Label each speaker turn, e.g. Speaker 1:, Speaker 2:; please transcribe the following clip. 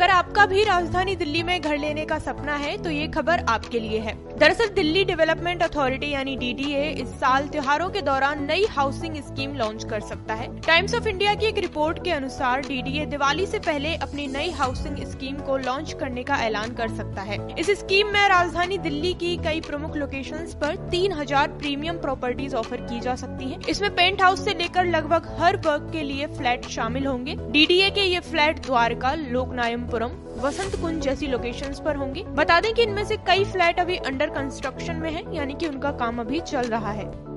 Speaker 1: अगर आपका भी राजधानी दिल्ली में घर लेने का सपना है तो ये खबर आपके लिए है। दरअसल, दिल्ली डेवलपमेंट अथॉरिटी यानी डीडीए इस साल त्योहारों के दौरान नई हाउसिंग स्कीम लॉन्च कर सकता है। टाइम्स ऑफ़ इंडिया की एक रिपोर्ट के अनुसार डीडीए दिवाली से पहले अपनी नई हाउसिंग स्कीम को लॉन्च करने का ऐलान कर सकता है। इस स्कीम में राजधानी दिल्ली की कई प्रमुख लोकेशंस पर 3000 प्रीमियम प्रॉपर्टीज़ ऑफ़र की जा सकती है। इसमें पेंट हाउस ऐसी लेकर लगभग हर वर्ग के लिए फ्लैट शामिल होंगे। डीडीए के ये फ्लैट द्वारका लोकनायमपुरम वसंत कुंज जैसी लोकेशंस पर होंगी। बता दें कि इनमें से कई फ्लैट अभी अंडर कंस्ट्रक्शन में हैं, यानी कि उनका काम अभी चल रहा है।